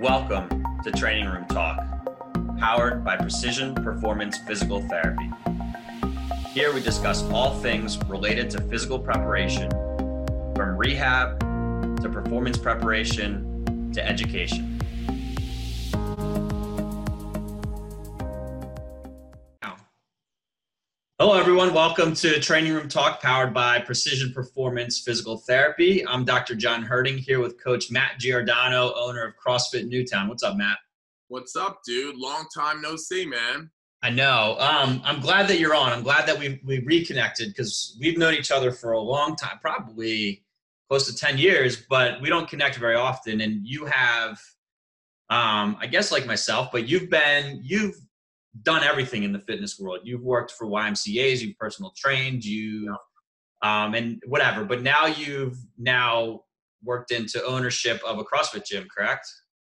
Welcome to Training Room Talk, powered by Precision Performance Physical Therapy. Here we discuss all things related to physical preparation, from rehab to performance preparation to education. Hello, everyone. Welcome to Training Room Talk, powered by Precision Performance Physical Therapy. I'm Dr. John Herding here with Coach Matt Giordano, owner of CrossFit Newtown. What's up, Matt? What's up, dude? Long time no see, man. I know. Um, I'm glad that you're on. I'm glad that we we reconnected because we've known each other for a long time, probably close to 10 years, but we don't connect very often. And you have, um, I guess, like myself, but you've been you've done everything in the fitness world. You've worked for YMCA's, you've personal trained, you um, and whatever. But now you've now worked into ownership of a CrossFit gym, correct?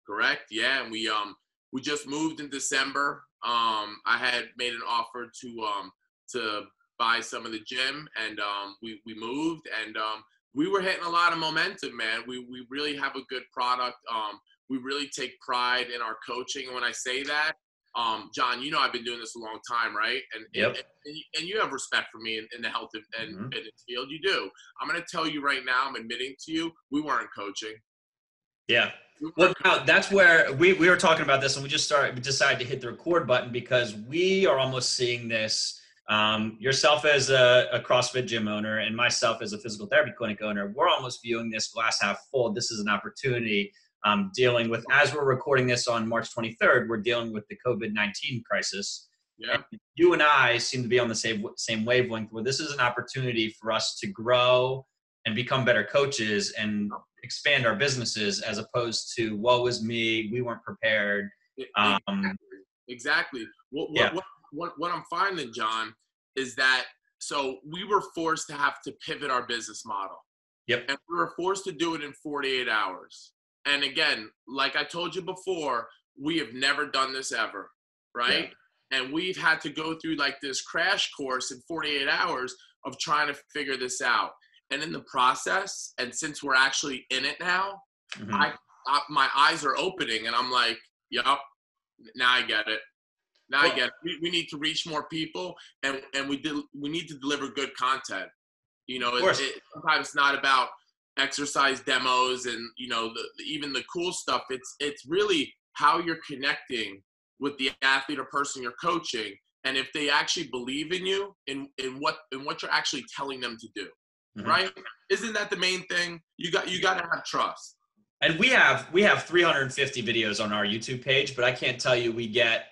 Correct. Yeah, and we um we just moved in December. Um, I had made an offer to um to buy some of the gym, and um we we moved, and um we were hitting a lot of momentum, man. We we really have a good product. Um, we really take pride in our coaching, and when I say that, um, John, you know I've been doing this a long time, right? And yep. and, and, and, you have respect for me in, in the health and, and mm-hmm. fitness field. You do. I'm going to tell you right now. I'm admitting to you, we weren't coaching. Yeah. We well, now that's where we, we were talking about this, and we just started. We decided to hit the record button because we are almost seeing this. Um, yourself as a, a CrossFit gym owner, and myself as a physical therapy clinic owner, we're almost viewing this glass half full. This is an opportunity um, dealing with, as we're recording this on March 23rd, we're dealing with the COVID 19 crisis. Yeah. And you and I seem to be on the same, same wavelength where this is an opportunity for us to grow and become better coaches and expand our businesses as opposed to, woe is me, we weren't prepared. Um, exactly. exactly. What, yeah. what, what, what I'm finding, John, is that so we were forced to have to pivot our business model. Yep. And we were forced to do it in 48 hours. And again, like I told you before, we have never done this ever, right? Yeah. And we've had to go through like this crash course in 48 hours of trying to figure this out. And in the process, and since we're actually in it now, mm-hmm. I, I, my eyes are opening, and I'm like, "Yup, now I get it. Now well, I get it. We, we need to reach more people, and and we did we need to deliver good content. You know, it, it, sometimes it's not about exercise demos and you know the, even the cool stuff it's it's really how you're connecting with the athlete or person you're coaching and if they actually believe in you in in what in what you're actually telling them to do mm-hmm. right isn't that the main thing you got you got to have trust and we have we have 350 videos on our youtube page but i can't tell you we get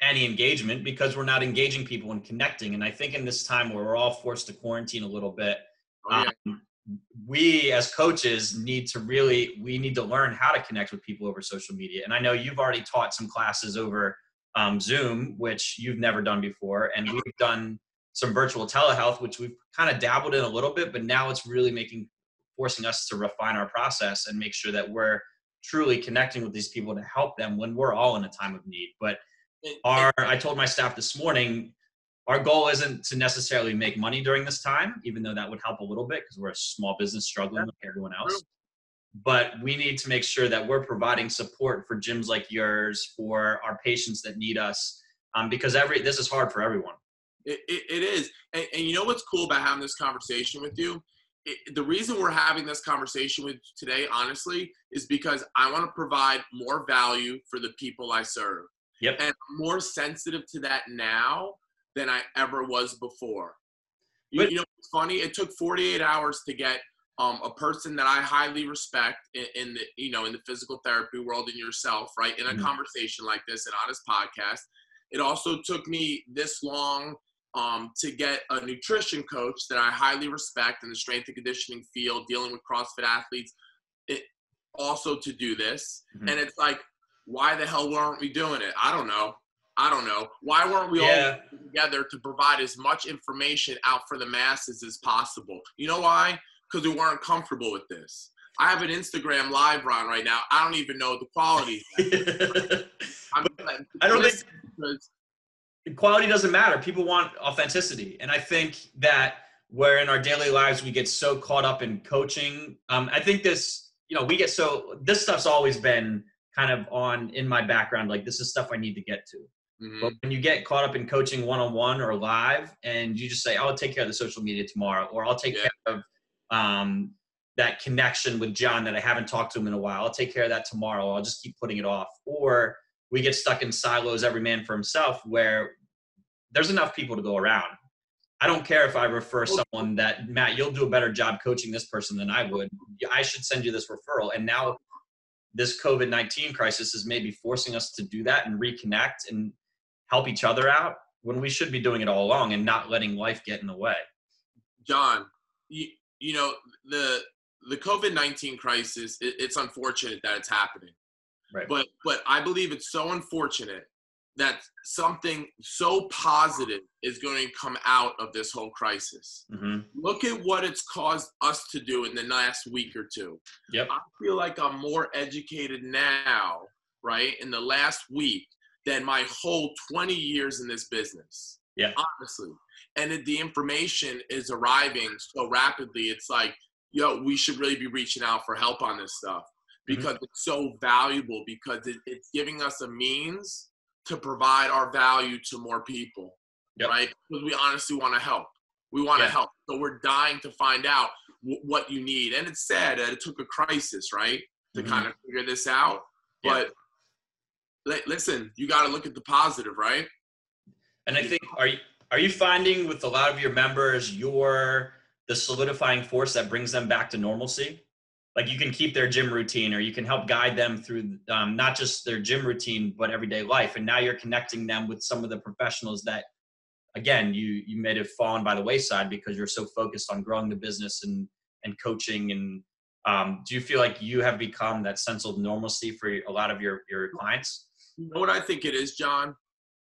any engagement because we're not engaging people and connecting and i think in this time where we're all forced to quarantine a little bit oh, yeah. um, we as coaches need to really we need to learn how to connect with people over social media. And i know you've already taught some classes over um, zoom which you've never done before. And we've done some virtual telehealth which we've kind of dabbled in a little bit but now it's really making forcing us to refine our process and make sure that we're truly connecting with these people to help them when we're all in a time of need. But our i told my staff this morning our goal isn't to necessarily make money during this time, even though that would help a little bit because we're a small business struggling like everyone else. But we need to make sure that we're providing support for gyms like yours, for our patients that need us, um, because every this is hard for everyone. it, it, it is, and, and, you know what's cool about having this conversation with you? It, the reason we're having this conversation with today, honestly, is because I want to provide more value for the people I serve. Yep. And I'm more sensitive to that now than I ever was before. You, but, you know, it's funny. It took 48 hours to get um, a person that I highly respect in, in, the you know in the physical therapy world and yourself, right, in a mm-hmm. conversation like this and on his podcast. It also took me this long um, to get a nutrition coach that I highly respect in the strength and conditioning field, dealing with CrossFit athletes. It also to do this, mm-hmm. and it's like, why the hell weren't we doing it? I don't know. I don't know. Why weren't we yeah. all together to provide as much information out for the masses as possible? You know why? Because we weren't comfortable with this. I have an Instagram live run right now. I don't even know the quality. I'm, I don't think because quality doesn't matter. People want authenticity, and I think that where in our daily lives we get so caught up in coaching. Um, I think this, you know, we get so this stuff's always been kind of on in my background, like this is stuff I need to get to. Mhm. But when you get caught up in coaching one on one or live, and you just say, "I'll take care of the social media tomorrow," or "I'll take Yeah. care of um, that connection with John that I haven't talked to him in a while. I'll take care of that tomorrow. I'll just keep putting it off." Or we get stuck in silos, every man for himself, where there's enough people to go around. I don't care if I refer someone that Matt, you'll do a better job coaching this person than I would. I should send you this referral. And now this COVID 19 crisis is maybe forcing us to do that and reconnect and help each other out when we should be doing it all along and not letting life get in the way. John, you, you know the the COVID nineteen crisis. It, it's unfortunate that it's happening, Right. but but I believe it's so unfortunate that something so positive is going to come out of this whole crisis. hmm Look at what it's caused us to do in the last week or two. Yep. I feel like I'm more educated now, right, in the last week than my whole 20 years in this business. Yeah. Honestly. And it, the information is arriving so rapidly. It's like, yo, we should really be reaching out for help on this stuff Mm-hmm. because it's so valuable because it, it's giving us a means to provide our value to more people, Yep. right? Because we honestly want to help. We want to Yeah. help. So we're dying to find out w- what you need. And it's sad that it took a crisis, right, to Mhm. kind of figure this out. But listen, you got to look at the positive, right? And I think are you are you finding with a lot of your members you're the solidifying force that brings them back to normalcy? Like you can keep their gym routine, or you can help guide them through um, not just their gym routine but everyday life. And now you're connecting them with some of the professionals that, again, you you may have fallen by the wayside because you're so focused on growing the business and and coaching. And um, do you feel like you have become that sense of normalcy for a lot of your your clients? You know what I think it is, John?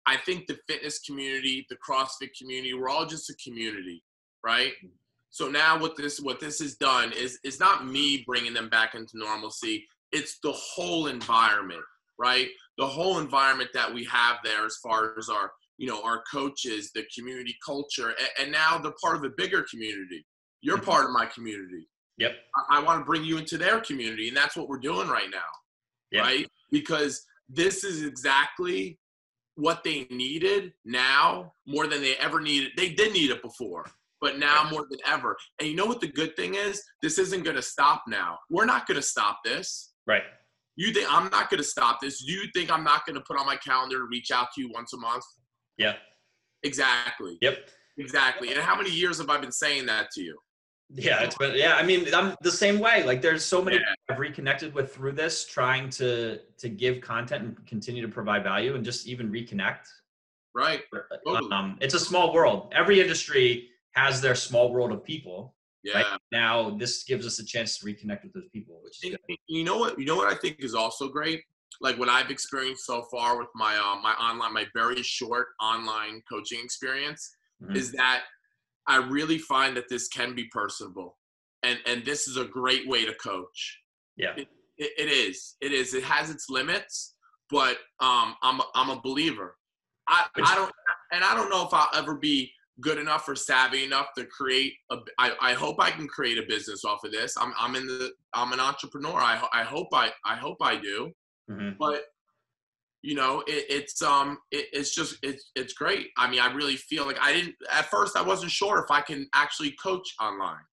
I think the fitness community, the CrossFit community, we're all just a community, right? So now what this what this has done is it's not me bringing them back into normalcy. It's the whole environment, right? The whole environment that we have there as far as our, you know, our coaches, the community culture, and, and now they're part of a bigger community. You're Mhm. part of my community. Yep. I, I want to bring you into their community, and that's what we're doing right now, Yeah. right? Because this is exactly what they needed now more than they ever needed. They did need it before, but now more than ever. And you know what the good thing is? This isn't going to stop now. We're not going to stop this. Right. You think I'm not going to stop this? You think I'm not going to put on my calendar to reach out to you once a month? Yeah. Exactly. Yep. Exactly. And how many years have I been saying that to you? Yeah, it's been yeah. I mean, I'm the same way. Like, there's so many Yeah. I've reconnected with through this, trying to to give content and continue to provide value, and just even reconnect. Right. Totally. Um, it's a small world. Every industry has their small world of people. Yeah. Right now, this gives us a chance to reconnect with those people, which is And-. You know what? You know what I think is also great. Like what I've experienced so far with my um, my online, my very short online coaching experience, Mhm. is that I really find that this can be personable, and and this is a great way to coach. Yeah. It, it, it is. It is. It has its limits, but um, I'm a, I'm a believer. I I don't and I don't know if I'll ever be good enough or savvy enough to create a I, I hope I can create a business off of this. I'm I'm in the I'm an entrepreneur. I I hope I I hope I do. Mhm. But you know, it, it's um it, it's just it's it's great. I mean, I really feel like I didn't at first I wasn't sure if I can actually coach online.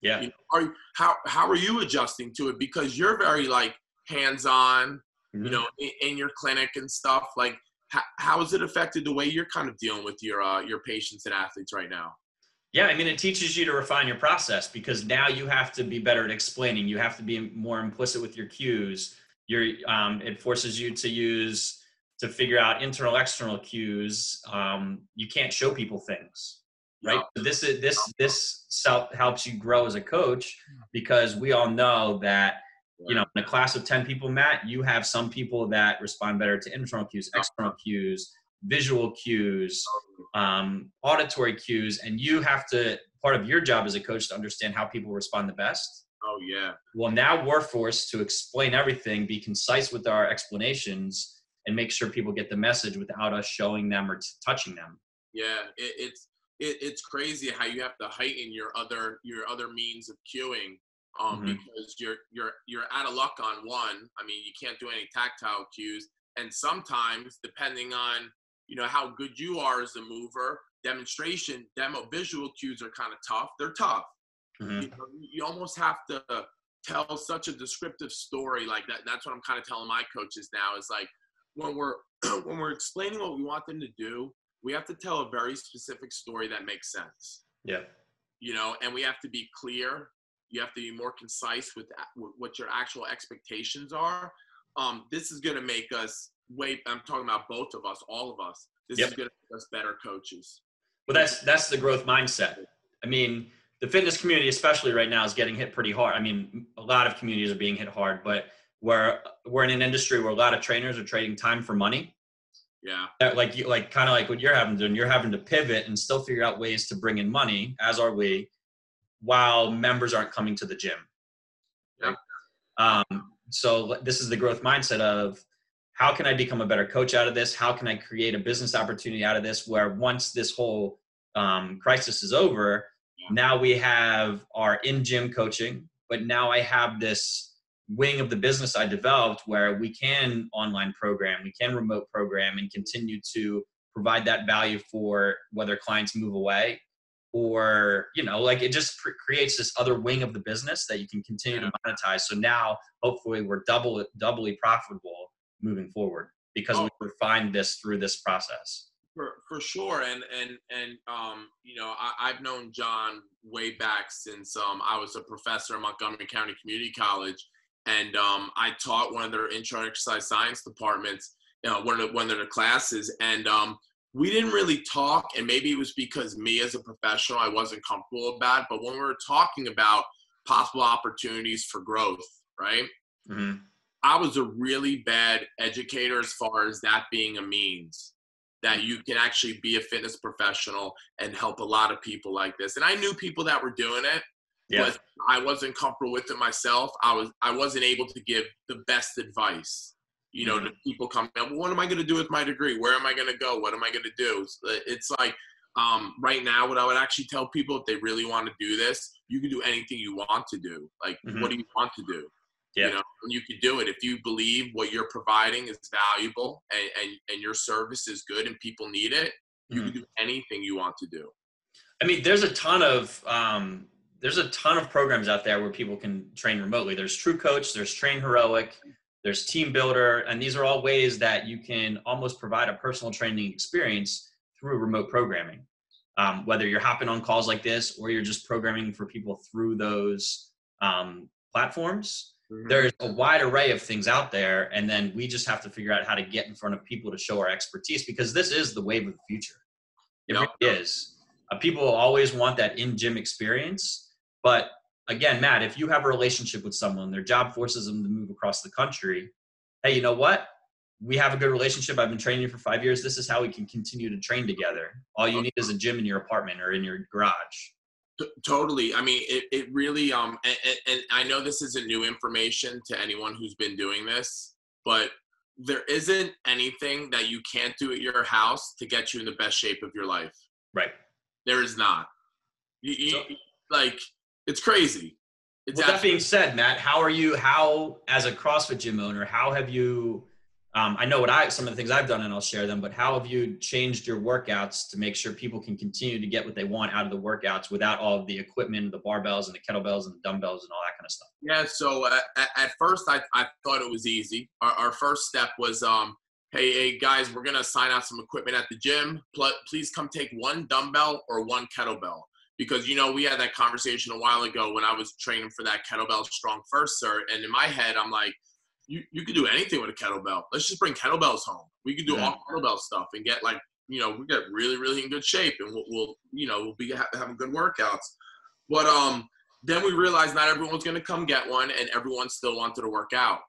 Yeah. You know, are how how are you adjusting to it because you're very like hands-on, Mhm. you know, in, in your clinic and stuff like how, how has it affected the way you're kind of dealing with your uh, your patients and athletes right now? Yeah, I mean, it teaches you to refine your process because now you have to be better at explaining. You have to be more implicit with your cues. You're, um, it forces you to use to figure out internal, external cues. Um, you can't show people things, right? So This is this this self helps you grow as a coach because we all know that you know in a class of 10 people matt you have some people that respond better to internal cues external cues visual cues um, auditory cues and you have to part of your job as a coach to understand how people respond the best Oh yeah. well now we're forced to explain everything be concise with our explanations and make sure people get the message without us showing them or t- touching them Yeah, it, it's it, it's crazy how you have to heighten your other your other means of cueing um, Mhm. because you're you're you're out of luck on one. I mean, you can't do any tactile cues, and sometimes depending on you know how good you are as a mover, demonstration, demo, visual cues are kind of tough. They're tough. Mhm. You, know, you almost have to tell such a descriptive story like that. That's what I'm kind of telling my coaches now. Is like when we're when we're explaining what we want them to do, we have to tell a very specific story that makes sense Yeah. you know and we have to be clear you have to be more concise with, with what your actual expectations are um, this is going to make us wait i'm talking about both of us all of us this Yep. is going to make us better coaches Well, that's that's the growth mindset. I mean, the fitness community, especially right now, is getting hit pretty hard. I mean, a lot of communities are being hit hard, but we're we're in an industry where a lot of trainers are trading time for money. yeah That, like you, like kind of like what you're having to do. And you're having to pivot and still figure out ways to bring in money, as are we, while members aren't coming to the gym. Yeah. Um, so this is the growth mindset of how can I become a better coach out of this? How can I create a business opportunity out of this? Where once this whole um, crisis is over, Yeah. now we have our in gym coaching, but now I have this wing of the business I developed where we can online program, we can remote program, and continue to provide that value for whether clients move away or you know like it just cr- creates this other wing of the business that you can continue to monetize. So now hopefully we're double doubly profitable moving forward because Oh. we refined this through this process. For for sure. And and and um you know I, i've known john way back since um i was a professor at montgomery county community college and um i taught one of their intro exercise science departments you know one of the, one of their classes. And um we didn't really talk and maybe it was because me as a professional i wasn't comfortable about it. But when we were talking about possible opportunities for growth right? Hmm I was a really bad educator as far as that being a means that you can actually be a fitness professional and help a lot of people like this. And I knew people that were doing it, yeah but I wasn't comfortable with it myself. I was I wasn't able to give the best advice. You know, to people coming up, well, what am I going to do with my degree? Where am I going to go? What am I going to do? It's, like um, right now, what I would actually tell people if they really want to do this, you can do anything you want to do. Like, Mhm. what do you want to do? Yeah. You know, and you can do it if you believe what you're providing is valuable and, and, and your service is good and people need it. You Mhm. can do anything you want to do. I mean, there's a ton of um, there's a ton of programs out there where people can train remotely. There's True Coach, there's Train Heroic, there's Team Builder, and these are all ways that you can almost provide a personal training experience through remote programming. Um, whether you're hopping on calls like this or you're just programming for people through those um, platforms, there's a wide array of things out there, and then we just have to figure out how to get in front of people to show our expertise because this is the wave of the future. It Yep. really is. Uh, people always want that in gym experience, but again, Matt, if you have a relationship with someone, their job forces them to move across the country. Hey, you know what? We have a good relationship. I've been training you for five years. This is how we can continue to train together. All you need is a gym in your apartment or in your garage. Totally. I mean, it, it really, um, and, and, I know this isn't new information to anyone who's been doing this, but there isn't anything that you can't do at your house to get you in the best shape of your life. Right. There is not. You, you, like, it's crazy. It's With that being said, Matt, how are you? How, as a CrossFit gym owner, how have you? Um, I know what I some of the things I've done, and I'll share them. But how have you changed your workouts to make sure people can continue to get what they want out of the workouts without all of the equipment, the barbells, and the kettlebells, and the dumbbells, and all that kind of stuff? Yeah, so uh, at, at first I, I thought it was easy. Our, our first step was, um, hey, hey guys, we're gonna sign out some equipment at the gym. Please come take one dumbbell or one kettlebell because you know we had that conversation a while ago when I was training for that kettlebell strong first cert, and in my head I'm like, you you could do anything with a kettlebell. Let's just bring kettlebells home. We could do Yeah. all kettlebell stuff and get like you know we get really really in good shape and we'll, we'll you know we'll be ha- having good workouts. But um then we realized not everyone's going to come get one and everyone still wanted to work out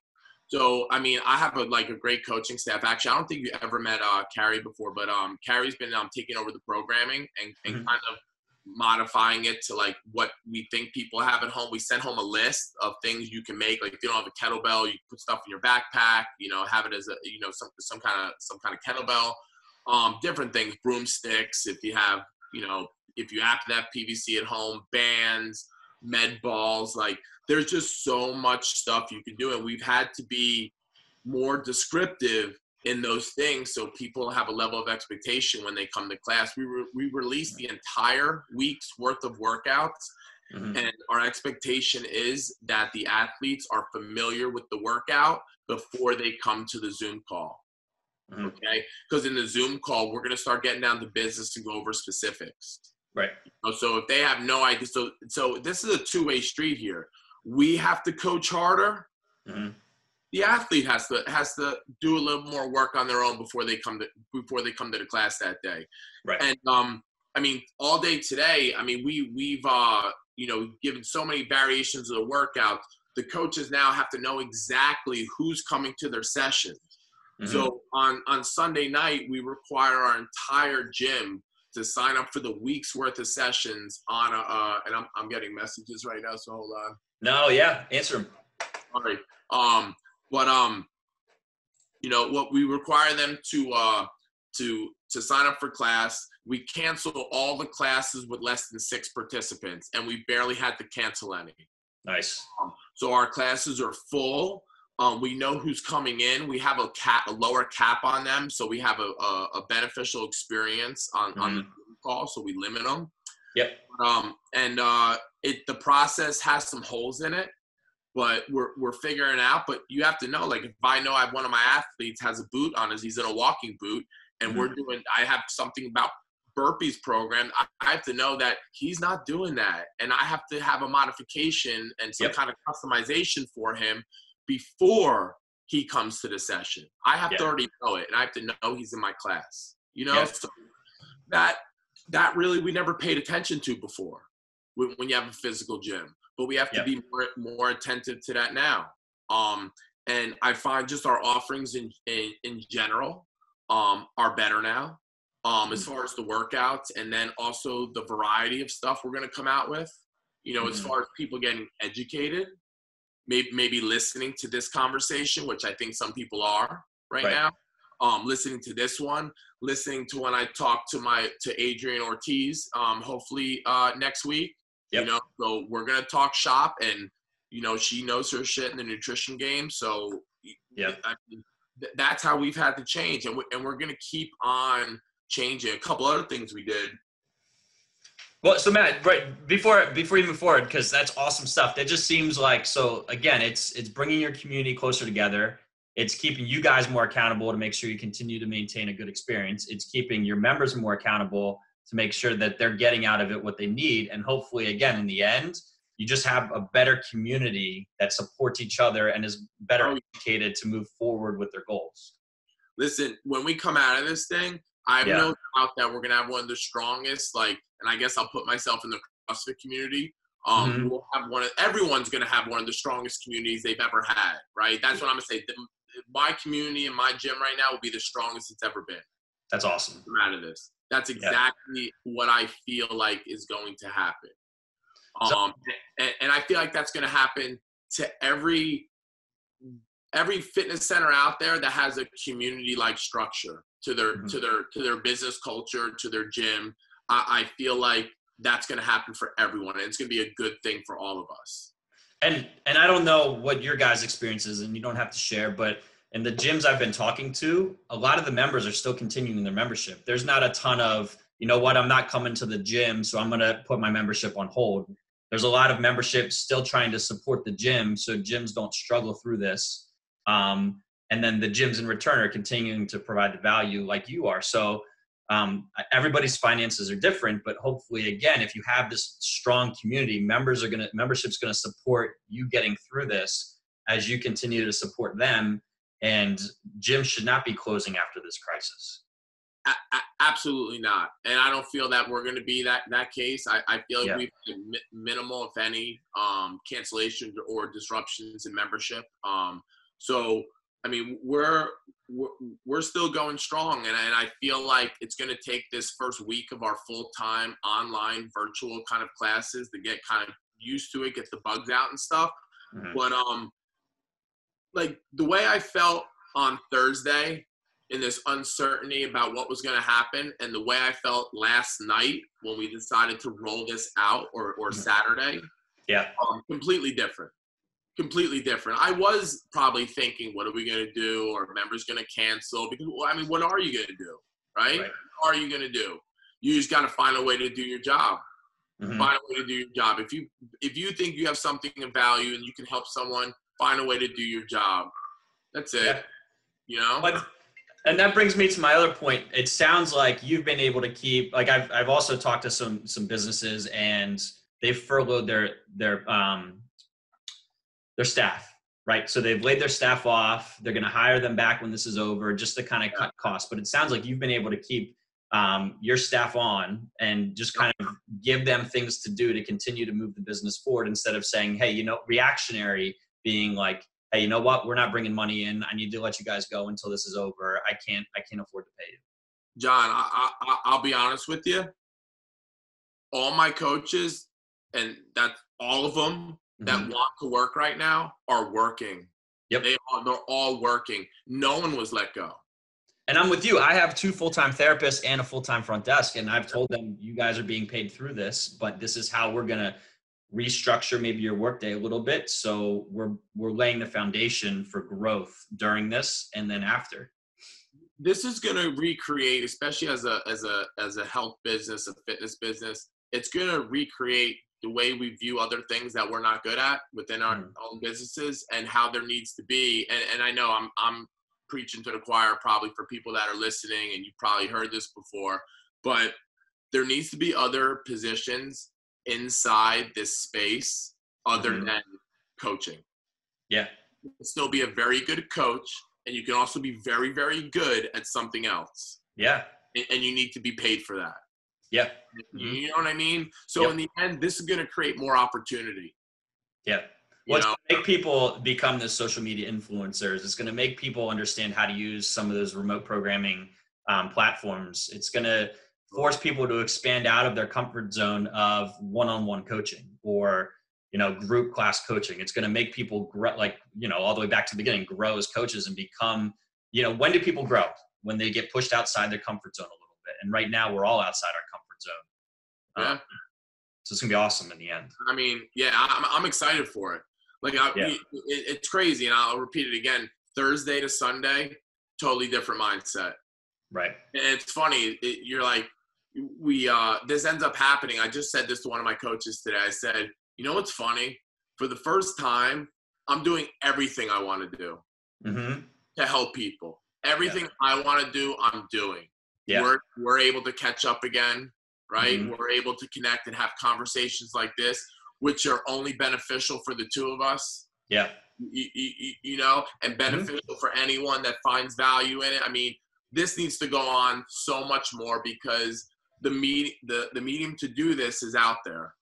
so i mean i have a like a great coaching staff actually i don't think you ever met uh carrie before but um carrie's been um taking over the programming and, and Mhm. kind of modifying it to like what we think people have at home. We sent home a list of things you can make like if you don't have a kettlebell you put stuff in your backpack you know have it as a you know some some kind of some kind of kettlebell. Um different things broomsticks if you have you know if you happen to have pvc at home bands med balls like there's just so much stuff you can do, and we've had to be more descriptive in those things so people have a level of expectation when they come to class. We re- we release the entire week's worth of workouts. Mm-hmm. And our expectation is that the athletes are familiar with the workout before they come to the Zoom call. Mm-hmm. Okay. Because in the Zoom call, we're going to start getting down to business to go over specifics. Right. So if they have no idea, so so this is a two way street here. We have to coach harder. Mm-hmm the athlete has to has to do a little more work on their own before they come to before they come to the class that day. Right. And um, I mean, all day today, I mean, we we've uh, you know given so many variations of the workout. The coaches now have to know exactly who's coming to their session. Mm-hmm. So on on Sunday night, we require our entire gym to sign up for the week's worth of sessions on a. Uh, and I'm I'm getting messages right now, so hold on. No, yeah, answer them. All right. Um, but um, you know what we require them to uh to to sign up for class. We cancel all the classes with less than six participants, and we barely had to cancel any. Nice. Um, so our classes are full. Um, we know who's coming in. We have a cap, a lower cap on them, so we have a, a, a beneficial experience on, mm-hmm. on the call. So we limit them. Yep. Um, and uh, it the process has some holes in it but we're we're figuring out. But you have to know, like, if I know I have one of my athletes has a boot on as he's in a walking boot, and mm-hmm. we're doing, I have something about burpees program. I, I have to know that he's not doing that, and I have to have a modification and some yep. kind of customization for him before he comes to the session. I have yep. to already know it, and I have to know he's in my class. You know, yep. so that that really we never paid attention to before when, when you have a physical gym but we have to yep. be more, more attentive to that now. Um, and I find just our offerings in in, in general um, are better now, um, as mm-hmm. far as the workouts, and then also the variety of stuff we're going to come out with. You know, mm-hmm. as far as people getting educated, maybe maybe listening to this conversation, which I think some people are right, right. now. Um, listening to this one, listening to when I talk to my to Adrian Ortiz, um, hopefully uh, next week, Yep. You know, so we're gonna talk shop, and you know she knows her shit in the nutrition game. So yeah, I mean, th- that's how we've had to change, and we, and we're gonna keep on changing. A couple other things we did. Well, so Matt, right before before you move forward, because that's awesome stuff. That just seems like so. Again, it's it's bringing your community closer together. It's keeping you guys more accountable to make sure you continue to maintain a good experience. It's keeping your members more accountable to make sure that they're getting out of it what they need. And hopefully, again, in the end, you just have a better community that supports each other and is better oh. educated to move forward with their goals. Listen, when we come out of this thing, I have yeah. no doubt that we're gonna have one of the strongest, like, and I guess I'll put myself in the CrossFit community. Um, mm-hmm. we'll have one of everyone's gonna have one of the strongest communities they've ever had, right? That's what I'm gonna say. The, my community and my gym right now will be the strongest it's ever been. That's awesome. Come out of this. That's exactly yeah. what I feel like is going to happen. Um, and, and I feel like that's going to happen to every every fitness center out there that has a community like structure to their mm-hmm. to their to their business culture to their gym. I, I feel like that's going to happen for everyone, and it's going to be a good thing for all of us. And and I don't know what your guys' experience is, and you don't have to share, but and the gyms I've been talking to, a lot of the members are still continuing their membership. There's not a ton of, you know what, I'm not coming to the gym, so I'm going to put my membership on hold. There's a lot of memberships still trying to support the gym so gyms don't struggle through this. Um, and then the gyms in return are continuing to provide the value like you are. So um, everybody's finances are different, but hopefully, again, if you have this strong community, members are going to membership's going to support you getting through this as you continue to support them and gyms should not be closing after this crisis. A- absolutely not, and I don't feel that we're going to be that that case. I, I feel like yeah. we've mi- minimal, if any, um, cancellations or disruptions in membership. Um, so I mean, we're we're, we're still going strong, and, and I feel like it's going to take this first week of our full time online virtual kind of classes to get kind of used to it, get the bugs out and stuff. Mm-hmm. But um, like the way I felt on Thursday in this uncertainty about what was going to happen and the way I felt last night when we decided to roll this out or, or Saturday. Yeah. Um, completely different. Completely different. I was probably thinking, what are we going to do? Or members going to cancel? Because, well, I mean, what are you going to do? Right? Right. What are you going to do? You just got to find a way to do your job. Mhm. Find a way to do your job. If you if you think you have something of value and you can help someone, find a way to do your job. That's it. Yeah. You know? But, and that brings me to my other point. It sounds like you've been able to keep like I've I've also talked to some some businesses and they've furloughed their their um their staff, right? So they've laid their staff off. They're going to hire them back when this is over, just to kind of cut costs. But it sounds like you've been able to keep um, your staff on and just kind of give them things to do to continue to move the business forward instead of saying, "Hey, you know, reactionary," being like, "Hey, you know what? We're not bringing money in. I need to let you guys go until this is over. I can't. I can't afford to pay you." John, I, I, I'll be honest with you. All my coaches, and that's all of them that Mhm. want to work right now, are working. Yep. They are, they're all working. No one was let go. And I'm with you. I have two full-time therapists and a full-time front desk, and I've told them you guys are being paid through this, but this is how we're gonna restructure maybe your workday a little bit. So we're we're laying the foundation for growth during this and then after. This is going to recreate, especially as a as a as a health business, a fitness business. It's going to recreate the way we view other things that we're not good at within our Mhm. own businesses and how there needs to be. And, and I know I'm I'm preaching to the choir probably for people that are listening, and you probably heard this before, but there needs to be other positions inside this space other Mhm. than coaching. Yeah. You can still be a very good coach, and you can also be very, very good at something else. Yeah. And, and you need to be paid for that. Yeah. You- Mhm. You know what I mean? So Yep. in the end, this is going to create more opportunity. Yeah. You Well, it's know, gonna make people become the social media influencers. It's going to make people understand how to use some of those remote programming um, platforms. It's going to force people to expand out of their comfort zone of one-on-one coaching or you know group class coaching. It's going to make people grow, like you know, all the way back to the beginning, grow as coaches and become. You know, when do people grow? When they get pushed outside their comfort zone a little bit. And right now, we're all outside our comfort zone. Yeah. Um, so it's gonna be awesome in the end. I mean, yeah, I'm, I'm excited for it. Like, I, Yeah. it, it's crazy, and I'll repeat it again. Thursday to Sunday, totally different mindset. Right. And it's funny. It, you're like, we. uh This ends up happening. I just said this to one of my coaches today. I said, you know what's funny? For the first time, I'm doing everything I want to do Mm-hmm. to help people. Everything I want to do, I'm doing. Yeah. We're we're able to catch up again, right? Mhm. We're able to connect and have conversations like this, which are only beneficial for the two of us. Yeah. You, you, you know, and beneficial for anyone that finds value in it. I mean, this needs to go on so much more because the me the the medium to do this is out there.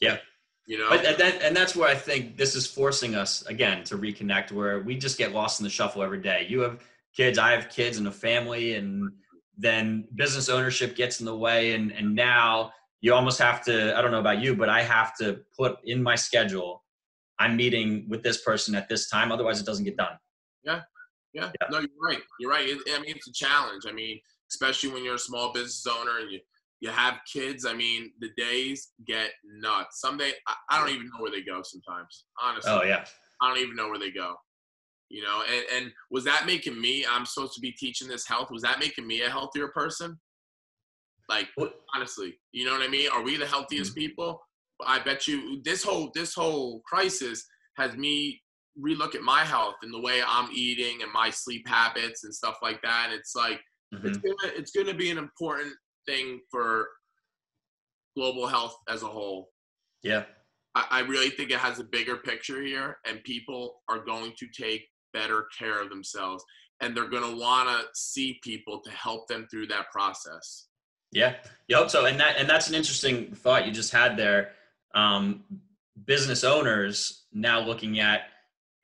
Yeah. You know, But and, that, and that's where I think this is forcing us again to reconnect, where we just get lost in the shuffle every day. You have kids, I have kids, and a family, and then business ownership gets in the way, and and now you almost have to. I don't know about you, but I have to put in my schedule. I'm meeting with this person at this time, otherwise it doesn't get done. Yeah. Yeah. No, you're right. You're right. It, I mean, it's a challenge. I mean, especially when you're a small business owner and you you have kids. I mean, the days get nuts. Some day I, I don't even know where they go. Sometimes, honestly, Oh yeah, I don't even know where they go. You know, and and was that making me? I'm supposed to be teaching this health. Was that making me a healthier person? Like What- honestly, you know what I mean? Are we the healthiest people? I bet you this whole this whole crisis has me relook at my health and the way I'm eating and my sleep habits and stuff like that. And it's like it's Mhm. gonna it's gonna be an important thing for global health as a whole. yeah, I, I really think it has a bigger picture here, and people are going to take better care of themselves, and they're going to want to see people to help them through that process. yeah. Hope so, and that and that's an interesting thought you just had there. Um, business owners now looking at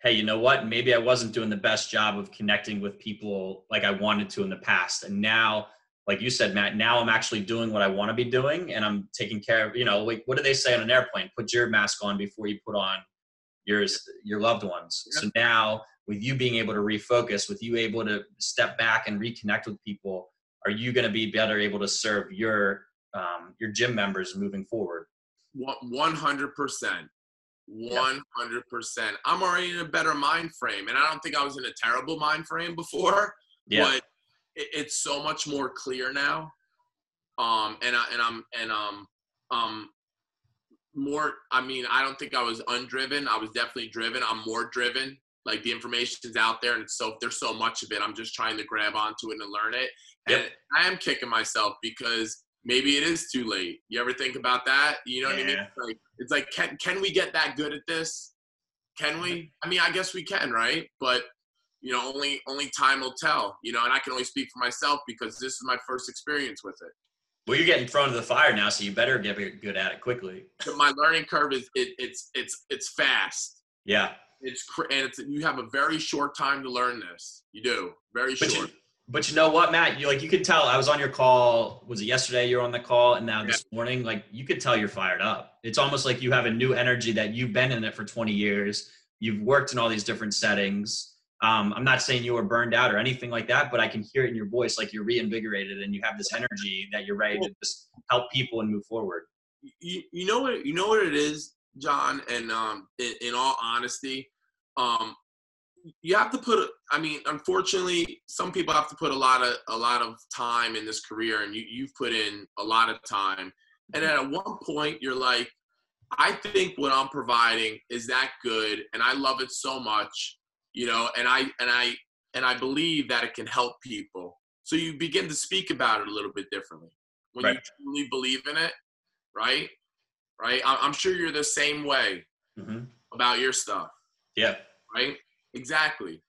hey, you know what? Maybe I wasn't doing the best job of connecting with people like I wanted to in the past. And now, like you said, Matt, now I'm actually doing what I want to be doing and I'm taking care of, you know, like what do they say on an airplane? Put your mask on before you put on yours, your loved ones. So now with you being able to refocus, with you able to step back and reconnect with people, are you going to be better able to serve your um, your gym members moving forward? One hundred percent. One hundred percent. I'm already in a better mind frame, and I don't think I was in a terrible mind frame before. Yeah. But it, it's so much more clear now. Um, and I and I'm and um um more. I mean, I don't think I was undriven. I was definitely driven. I'm more driven. Like the information's out there, and it's so there's so much of it. I'm just trying to grab onto it and learn it. And I am kicking myself because maybe it is too late. You ever think about that? You know what I mean? Yeah. Like, it's like, can can we get that good at this? Can we? I mean, I guess we can, right? But you know, only only time will tell. You know, and I can only speak for myself because this is my first experience with it. Well, you're getting thrown to the fire now, so you better get good at it quickly. So my learning curve is it, it's it's it's fast. Yeah. It's and it's you have a very short time to learn this. You do very But short. you, but you know what, Matt? You like you could tell. I was on your call. Was it yesterday? You're on the call, and now this morning, like you could tell you're fired up. It's almost like you have a new energy that you've been in it for 20 years. You've worked in all these different settings. Um, I'm not saying you were burned out or anything like that, but I can hear it in your voice, like you're reinvigorated and you have this energy that you're ready to just help people and move forward. you, you know what you know what it is, John, and um, in, in all honesty, um, you have to put. I mean, unfortunately, some people have to put a lot of a lot of time in this career, and you you've put in a lot of time. And at one point, you're like, I think what I'm providing is that good, and I love it so much, you know, and I and I and I believe that it can help people. So you begin to speak about it a little bit differently when you truly believe in it, right? Right. I'm sure you're the same way hmm about your stuff, Yeah. right? Exactly,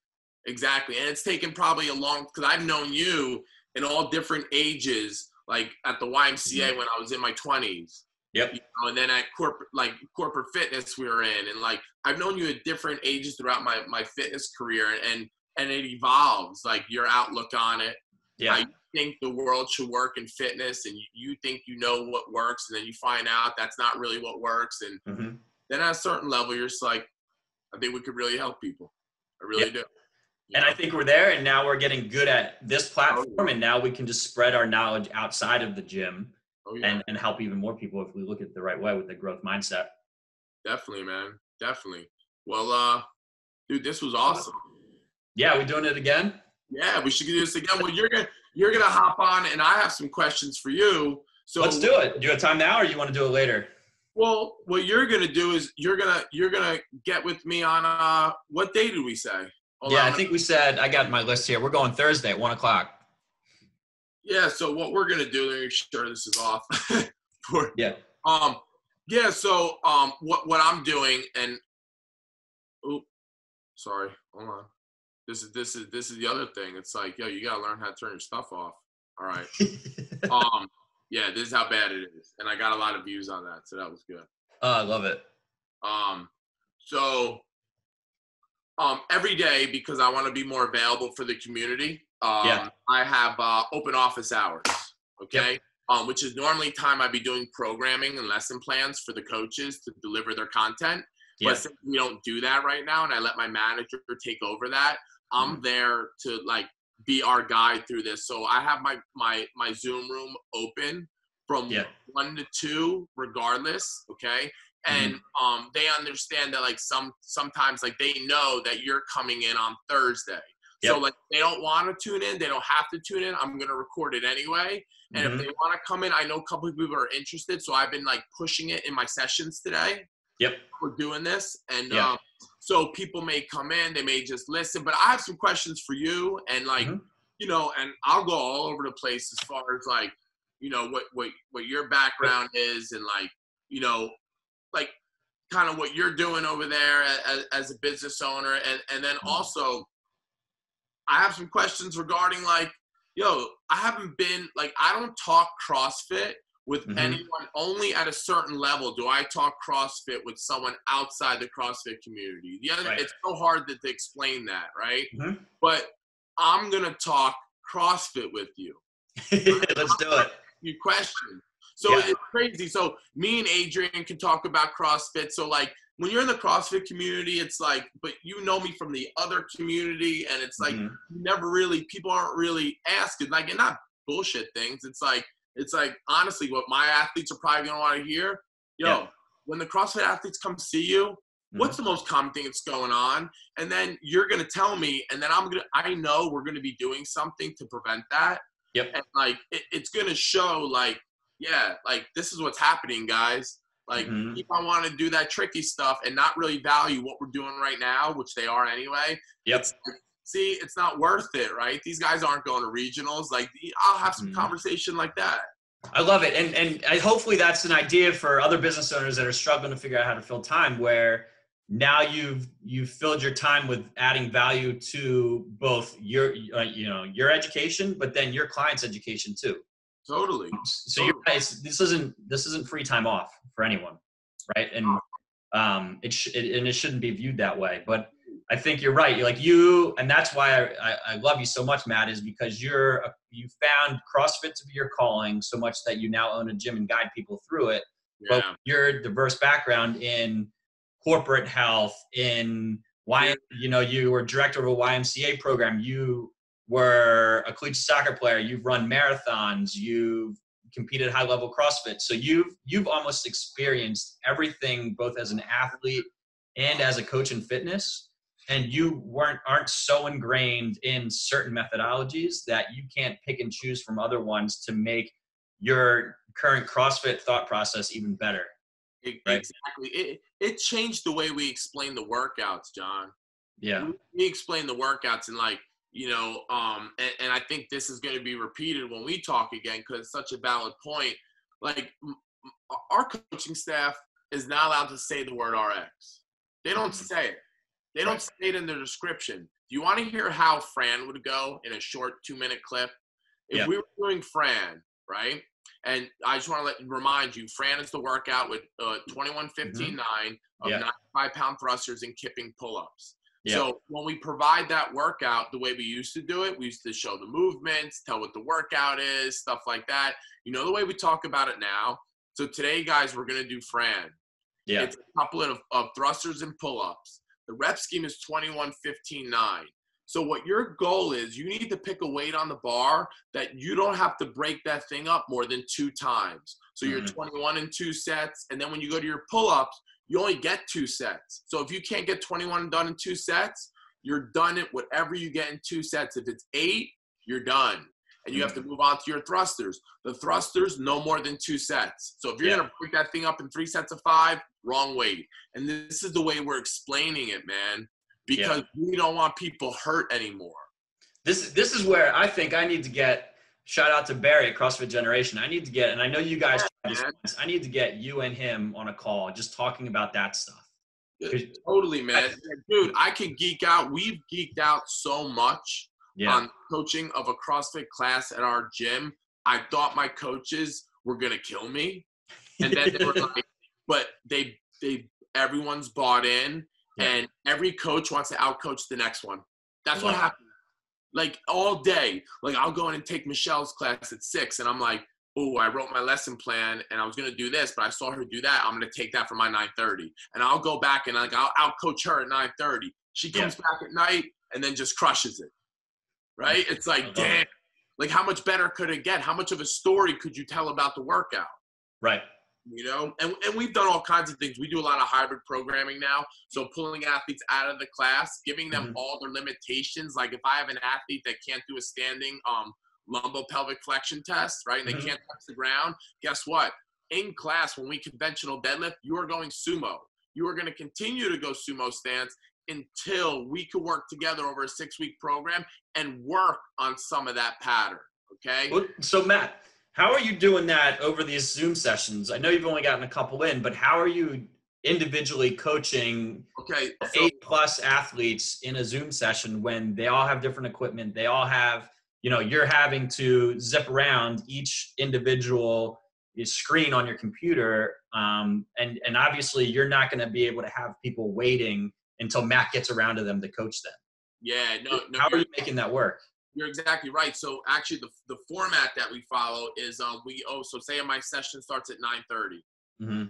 exactly. And it's taken probably a long because I've known you in all different ages, like at the YMCA when I was in my 20s Yep. you know, and then at corporate like corporate fitness we were in and like i've known you at different ages throughout my my fitness career and and it evolves like your outlook on it Yeah. I think the world should work in fitness and you, think you know what works and then you find out that's not really what works and hmm then at a certain level you're just like i think we could really help people i really Yeah. do You And know? I think we're there, and now we're getting good at this platform, and now we can just spread our knowledge outside of the gym oh, yeah. and, and help even more people if we look at it the right way with the growth mindset. definitely man definitely well uh dude this was awesome Yeah, we doing it again? Yeah, we should do this again. Well, you're gonna you're gonna hop on, and I have some questions for you. So Let's do it. Do you have time now, or you want to do it later? Well, what you're gonna do is you're gonna you're gonna get with me on uh what day did we say? Hold yeah, on. I think we said I got my list here. We're going Thursday at one o'clock. yeah. So what we're gonna do? Let me make sure this is off. For- Yeah. Um. Yeah. So um. What what I'm doing and. Oop. Sorry. Hold on. This is this is this is the other thing. It's like yo, you gotta learn how to turn your stuff off. All right. um. Yeah. This is how bad it is, and I got a lot of views on that, so that was good. oh, I love it. Um, so um, every day because I want to be more available for the community. Um, Yeah. I have uh, open office hours. Okay. Um, which is normally time I'd be doing programming and lesson plans for the coaches to deliver their content. Yeah. But since we don't do that right now, and I let my manager take over that, I'm Mm-hmm. there to like be our guide through this. So I have my my my Zoom room open from Yeah. one to two, regardless. Okay, and Mm-hmm. um, they understand that like some sometimes like they know that you're coming in on Thursday. So like they don't want to tune in, they don't have to tune in. I'm gonna record it anyway. And Mhm. if they want to come in, I know a couple of people are interested. So I've been like pushing it in my sessions today. Yep. We're doing this, and Yeah. um, so people may come in, they may just listen. But I have some questions for you, and like Mhm. you know, and I'll go all over the place as far as like you know what what what your background is, and like you know, like kind of what you're doing over there as, as a business owner, and and then Mhm. also I have some questions regarding like, yo, I haven't been like I don't talk CrossFit with Mhm. anyone only at a certain level do I talk CrossFit with someone outside the CrossFit community. The other Right. it's so hard to, to explain that, right? Mhm. But I'm gonna talk CrossFit with you. Let's do it. You question. So Yeah. it's crazy. So me and Adrian can talk about CrossFit. So like when you're in the CrossFit community, it's like, but you know me from the other community, and it's like Mhm. you never really people aren't really asking like and not bullshit things. It's like it's like honestly what my athletes are probably gonna want to hear. Yo, Yeah. when the CrossFit athletes come see you, What's the most common thing that's going on? And then you're gonna tell me, and then I'm gonna I know we're gonna be doing something to prevent that. Yep. And like it, it's gonna show like, yeah, like this is what's happening, guys. Like Mhm. if I want to do that tricky stuff and not really value what we're doing right now, which they are anyway, Yep. it's see, it's not worth it, right? These guys aren't going to regionals. Like I'll have some Mhm. conversation like that. I love it, and and I, hopefully that's an idea for other business owners that are struggling to figure out how to fill time. Where now you've you've filled your time with adding value to both your uh, you know your education, but then your clients' education too. Totally. So you're right. This isn't this isn't free time off for anyone, right? And um, it, sh- it and it shouldn't be viewed that way. But I think you're right. You're like you, and that's why I, I, I love you so much, Matt, is because you're a, you found CrossFit to be your calling so much that you now own a gym and guide people through it. But Yeah. your diverse background in corporate health, in why you know you were director of a YMCA program, you were a collegiate soccer player, you've run marathons, you've competed high level CrossFit. So you've you've almost experienced everything both as an athlete and as a coach in fitness. And you weren't aren't so ingrained in certain methodologies that you can't pick and choose from other ones to make your current CrossFit thought process even better. Right. Exactly. It it changed the way we explain the workouts, John. Yeah. We- We explain the workouts and like you know, um, and, and I think this is going to be repeated when we talk again because it's such a valid point. Like our coaching staff is not allowed to say the word RX. They don't Mhm. say it. They don't say it in the description. Do you want to hear how Fran would go in a short two minute clip? If Yeah. we were doing Fran, right? And I just want to let remind you, Fran is the workout with uh, 21, 15, 9 of Yeah. 95 pound thrusters and kipping pull ups. Yeah. So when we provide that workout the way we used to do it, we used to show the movements, tell what the workout is, stuff like that. You know the way we talk about it now. So today, guys, we're gonna do Fran. Yeah. It's a couple of, of thrusters and pull-ups. The rep scheme is 21, 15, 9. So what your goal is, you need to pick a weight on the bar that you don't have to break that thing up more than two times. So you're Mhm. 21 in two sets, and then when you go to your pull-ups, you only get two sets. So if you can't get 21 done in two sets, you're done at whatever you get in two sets. If it's eight, you're done. And you have to move on to your thrusters. The thrusters, no more than two sets. So if you're Yeah. gonna break that thing up in three sets of five, wrong weight. And this is the way we're explaining it, man. Because we don't want people hurt anymore. This this is where I think I need to get shout out to Barry at CrossFit Generation. I need to get and I know you guys Yeah. I need to get you and him on a call just talking about that stuff. Totally, man. Dude, I can geek out. We've geeked out so much Yeah. on coaching of a CrossFit class at our gym. I thought my coaches were gonna kill me, and then they were like, but they they everyone's bought in, Yeah. and every coach wants to outcoach the next one. That's what happens. Like all day, like I'll go in and take Michelle's class at six, and I'm like, oh, I wrote my lesson plan, and I was gonna do this, but I saw her do that. I'm gonna take that for my 9:30, and I'll go back and like I'll outcoach her at 9:30. She Yeah. comes back at night and then just crushes it. Right? It's like, damn. Like, how much better could it get? How much of a story could you tell about the workout? Right. You know? And, and we've done all kinds of things. We do a lot of hybrid programming now. So pulling athletes out of the class giving them Mhm. all their limitations. Like if i have an athlete that can't do a standing um lumbo-pelvic flexion test right and they Mhm. can't touch the ground guess what? In class when we conventional deadlift you are going sumo. You are going to continue to go sumo stance until we can work together over a six week program and work on some of that pattern okay? So Matt, how are you doing that over these Zoom sessions? I know you've only gotten a couple in, but how are you individually coaching okay so eight plus athletes in a Zoom session when they all have different equipment? They all have, you know, you're having to zip around each individual screen on your computer, um, and and obviously you're not going to be able to have people waiting until Matt gets around to them to coach them. yeah no no How are you making that work? You're exactly right. So actually, the, the format that we follow is um, we oh so say my session starts at 9:30, hmm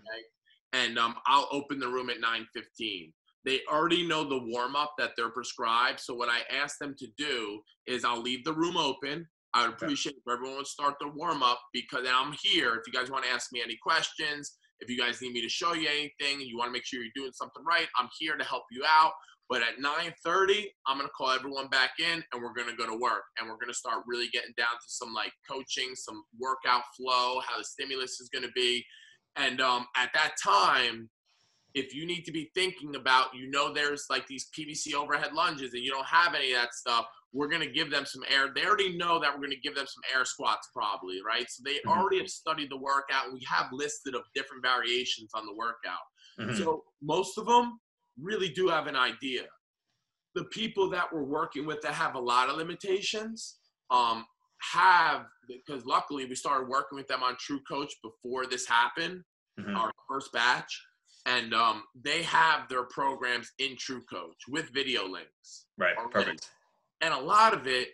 and um, I'll open the room at 9:15. They already know the warm up that they're prescribed. So what I ask them to do is I'll leave the room open. I would appreciate if everyone would start the warm up because I'm here. If you guys want to ask me any questions, If you guys need me to show you anything, you want to make sure you're doing something right, I'm here to help you out. But at 9:30, I'm gonna call everyone back in, and we're gonna go to work, and we're gonna start really getting down to some like coaching, some workout flow, how the stimulus is gonna be, and um, at that time, if you need to be thinking about, you know, there's like these PVC overhead lunges, and you don't have any of that stuff, we're going to give them some air. They already know that we're going to give them some air squats, probably, right? So they Mhm. already have studied the workout, and we have listed of different variations on the workout. Mhm. So most of them really do have an idea. The people that we're working with that have a lot of limitations um, have because luckily we started working with them on True Coach before this happened, Mhm. our first batch, and um, they have their programs in True Coach with video links. Right. Perfect. And a lot of it,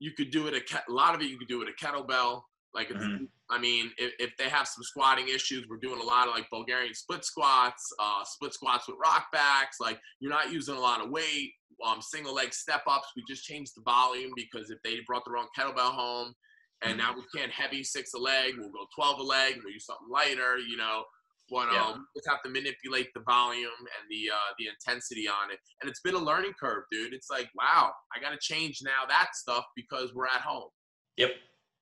you could do it. A, a lot of it you could do it a kettlebell. Like if, Mhm. I mean, if, if they have some squatting issues, we're doing a lot of like Bulgarian split squats, uh, split squats with rock backs. Like you're not using a lot of weight. Um, single leg step ups. We just changed the volume because if they brought the wrong kettlebell home, and now we can't heavy six a leg, we'll go twelve a leg. We'll use something lighter, you know. But um, Yeah. we just have to manipulate the volume and the uh, the intensity on it. And it's been a learning curve, dude. It's like, wow, I got to change now that stuff because we're at home. Yep.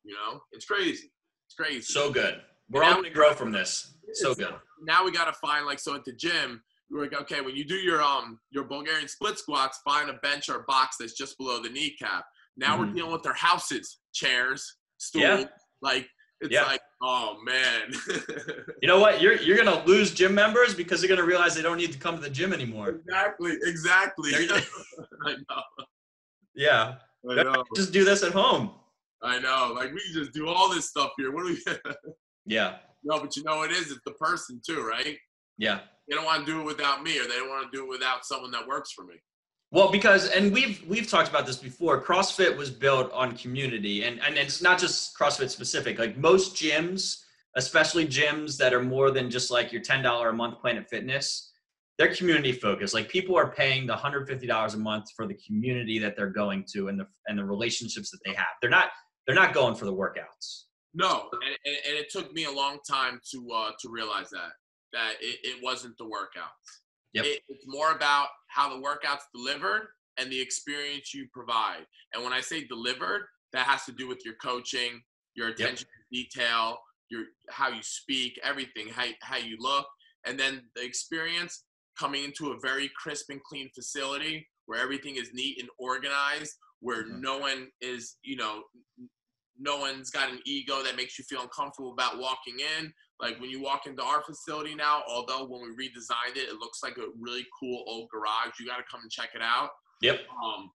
You know, it's crazy. It's crazy. So good. We're all going to grow from this. So good. now we got to find like so at the gym. We're like, okay, when you do your um your Bulgarian split squats, find a bench or a box that's just below the kneecap. Now we're Mhm. dealing with their houses, chairs, stools. Yeah. Like it's Yeah. like, oh man. You know what? You're you're gonna lose gym members because they're gonna realize they don't need to come to the gym anymore. exactly, exactly. I know. Yeah. I know. Just do this at home. I know. Like we can just do all this stuff here. What do we? Yeah. no, but you know what it is? It's the person too, right? Yeah. They don't want to do it without me, or they don't want to do it without someone that works for me. Well, because and we've we've talked about this before. CrossFit was built on community, and and it's not just CrossFit specific. Like most gyms, especially gyms that are more than just like your ten dollar a month Planet Fitness, they're community focused. Like people are paying the hundred fifty dollars a month for the community that they're going to and the and the relationships that they have. They're not they're not going for the workouts. No, and, and, and it took me a long time to uh, to realize that that it, it wasn't the workouts. Yep. It, it's more about how the workouts delivered and the experience you provide. And when I say delivered, that has to do with your coaching, your attention to detail, your how you speak, everything, how how you look, and then the experience coming into a very crisp and clean facility where everything is neat and organized, where Mhm. no one is, you know, no one's got an ego that makes you feel uncomfortable about walking in. Like when you walk into our facility now, although when we redesigned it, it looks like a really cool old garage. You got to come and check it out. Yep. Um,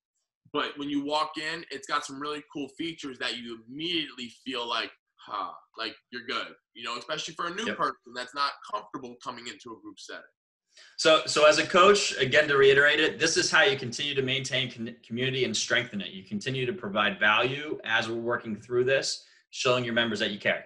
but when you walk in, it's got some really cool features that you immediately feel like, huh, like you're good. You know, especially for a new Yep. person that's not comfortable coming into a group setting. So, so as a coach, again to reiterate it, this is how you continue to maintain con- community and strengthen it. You continue to provide value as we're working through this, showing your members that you care,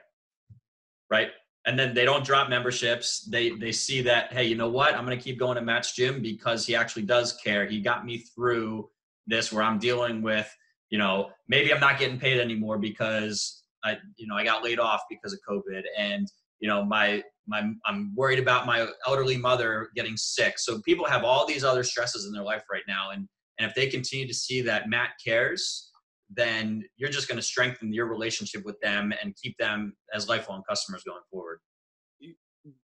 right? And then they don't drop memberships. They they see that hey, you know what? I'm going to keep going to Matt's gym because he actually does care. He got me through this where I'm dealing with, you know, maybe I'm not getting paid anymore because I, you know, I got laid off because of COVID, and you know, my my I'm worried about my elderly mother getting sick. So people have all these other stresses in their life right now, and and if they continue to see that Matt cares, then you're just going to strengthen your relationship with them and keep them as lifelong customers going forward.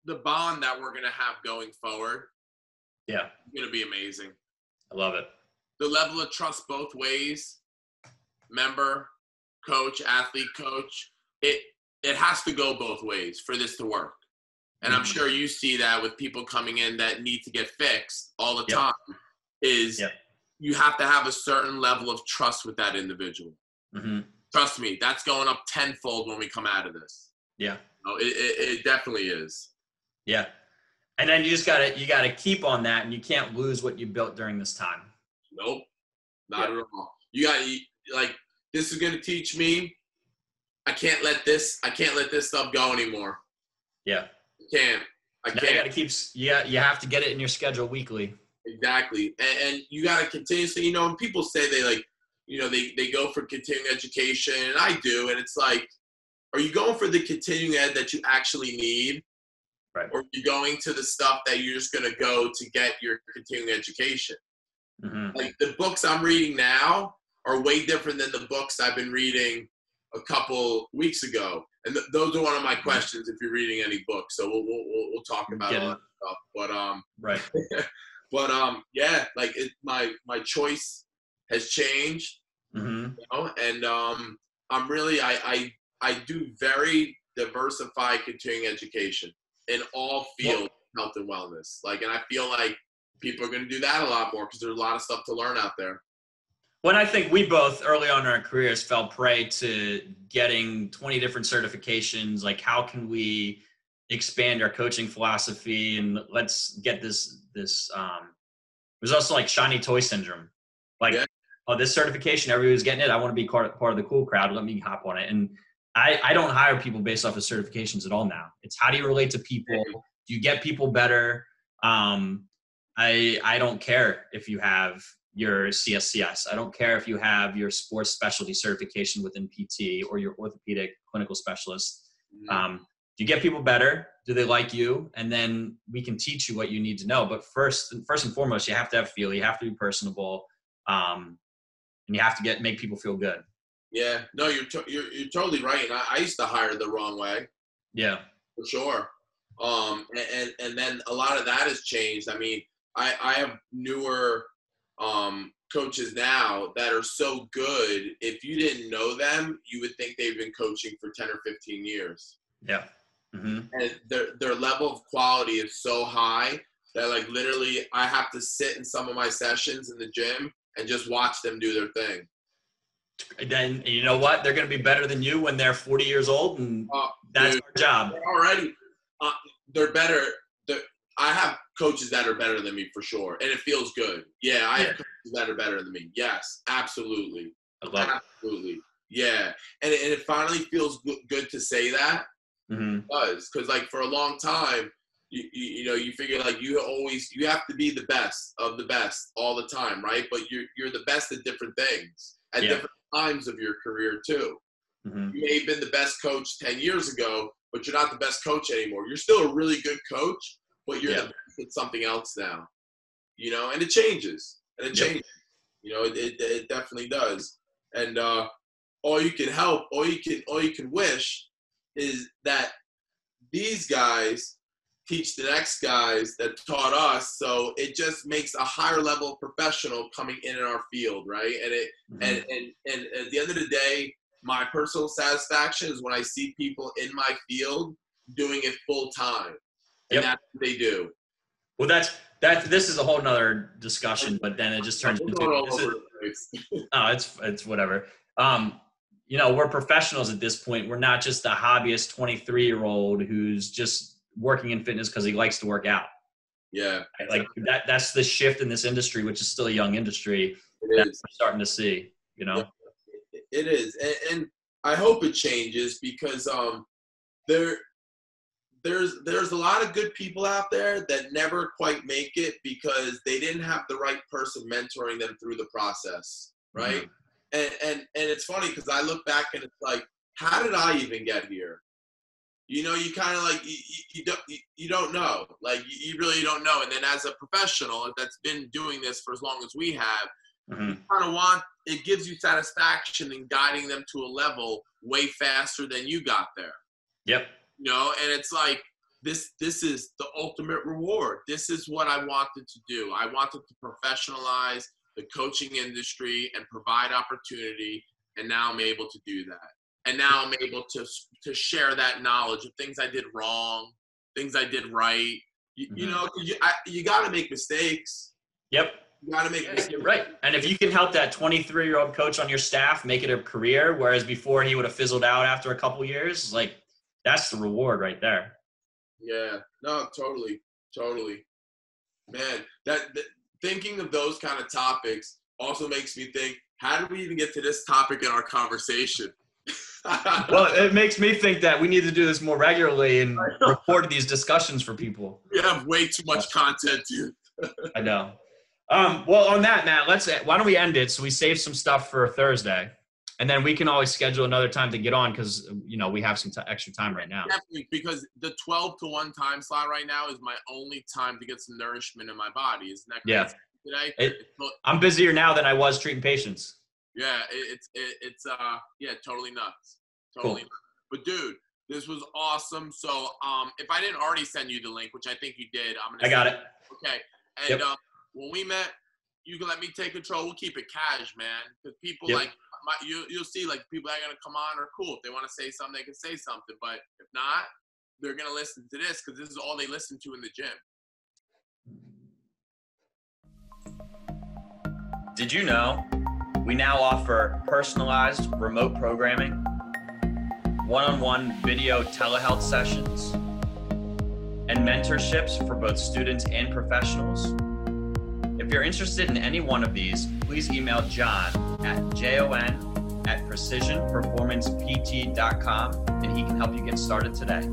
The bond that we're going to have going forward Yeah, going to be amazing. I love it. the level of trust both ways member coach athlete coach it it has to go both ways for this to work and i'm sure you see that with people coming in that need to get fixed all the Yep. time is Yep. you have to have a certain level of trust with that individual hmm trust me that's going up tenfold when we come out of this Yeah, no, it, it, it definitely is yeah. And then you just gotta you gotta keep on that, and you can't lose what you built during this time. Nope, not at all. You got you- like this is gonna teach me. I can't let this. I can't let this stuff go anymore. Yeah. I can't. I Now you can't. gotta keep. Yeah, you have to get it in your schedule weekly. Exactly, and, and you got to continuously. You know, when people say they like, you know, they they go for continuing education, and I do, and it's like, are you going for the continuing ed that you actually need, Right. or are you going to the stuff that you're just going to go to get your continuing education? Mhm. Like the books I'm reading now are way different than the books I've been reading a couple weeks ago. And th- those are one of my questions if you're reading any books. So we'll we'll, we'll, talk about all it. that stuff. But um, Right. but um, yeah, like it, my my choice has changed Mm-hmm. you know, and um, I'm really I, I I do very diversified continuing education in all fields, health and wellness. Like, and I feel like people are going to do that a lot more because there's a lot of stuff to learn out there. When I think we both early on in our careers fell prey to getting 20 different certifications, like how can we expand our coaching philosophy and let's get this this um there's also like shiny toy syndrome. Like Yeah. oh this certification, everybody's getting it. I want to be part part of the cool crowd. Let me hop on it. And I, I don't hire people based off of certifications at all now. It's how do you relate to people? Do you get people better? Um, I I don't care if you have your CSCS. I don't care if you have your sports specialty certification within PT or your orthopedic clinical specialist. Um, do you get people better? Do they like you? And then we can teach you what you need to know. But first, first and foremost, you have to have feel. You have to be personable, um, and you have to get make people feel good. Yeah, no, you're to- you're you're totally right. And I, I used to hire the wrong way Yeah. for sure. Um, and, and and then a lot of that has changed. I mean, I I have newer um coaches now that are so good. If you didn't know them, you would think they've been coaching for ten or fifteen years. Yeah. hmm and their their level of quality is so high that like literally I have to sit in some of my sessions in the gym and just watch them do their thing. And Then you know what? They're going to be better than you when they're 40 years old, and Oh, that's dude. our job. Already uh, they're better. They're, I have coaches that are better than me for sure, and it feels good. Yeah, I Yeah. have coaches that are better than me. Yes, absolutely, I love it. absolutely. Yeah, and it, and it finally feels good to say that hmm does because like for a long time you, you, you know you figure like you always you have to be the best of the best all the time right but you're you're the best at different things at Yeah. different times of your career too hmm you may have been the best coach 10 years ago but you're not the best coach anymore you're still a really good coach but you're Yeah. the best at something else now you know and it changes and it Yep. changes you know it, it, it definitely does and uh all you can help all you can all you can wish is that these guys teach the next guys that taught us so it just makes a higher level professional coming in in our field right and it Mm-hmm. and, and and at the end of the day my personal satisfaction is when i see people in my field doing it full time and Yep. that's what they do Well, that's that. This is a whole nother discussion, but then it just turns into is- over the place. oh, it's it's whatever. Um, you know, we're professionals at this point. We're not just a hobbyist 23 year old who's just working in fitness because he likes to work out. yeah Right? Like that. That's the shift in this industry, which is still a young industry it is we're starting to see. You know. It is, and, and I hope it changes because um, there, there's there's a lot of good people out there that never quite make it because they didn't have the right person mentoring them through the process, right? And and and it's funny because I look back and it's like, how did I even get here? You know, you kind of like you, you, you don't you, you don't know, like you, you really don't know. And then as a professional that's been doing this for as long as we have Mhm. kind of want it gives you satisfaction in guiding them to a level way faster than you got there Yep. You know? And it's like this this is the ultimate reward. This is what i wanted to do. I wanted to professionalize the coaching industry and provide opportunity and now i'm able to do that. And now i'm able to to share that knowledge of things i did wrong things i did right. You, you Mhm. know you, I, you got to make mistakes. Yep. you got to make mistakes you're right. And if you can help that 23 year old coach on your staff make it a career, whereas before he would have fizzled out after a couple years, like that's the reward right there. Yeah, no, totally, totally. Man, that, that thinking of those kind of topics also makes me think: How did we even get to this topic in our conversation? Well, it makes me think that we need to do this more regularly and record these discussions for people. we have way too much content, dude. I know. Um, well, on that, Matt, let's why don't we end it so we save some stuff for Thursday. And then we can always schedule another time to get on because you know we have some t- extra time right now. Definitely, because the 12 to 1 time slot right now is my only time to get some nourishment in my body. Isn't that Yeah. today? It- I'm busier now than I was treating patients. yeah, it, it's it, it's uh yeah, totally nuts. Totally nuts. But dude, this was awesome. So um if I didn't already send you the link, which I think you did, I'm gonna I got it. Okay. And Yep. um, when we met, you can let me take control. We'll keep it cash, man. Because people Yep. like my, you, you'll see like people that are gonna come on are cool. If they want to say something, they can say something. But if not, they're gonna listen to this because this is all they listen to in the gym. Did you know we now offer personalized remote programming, one on one video telehealth sessions, and mentorships for both students and professionals? If you're interested in any one of these, please email John at jon at precisionperformancept.com and he can help you get started today.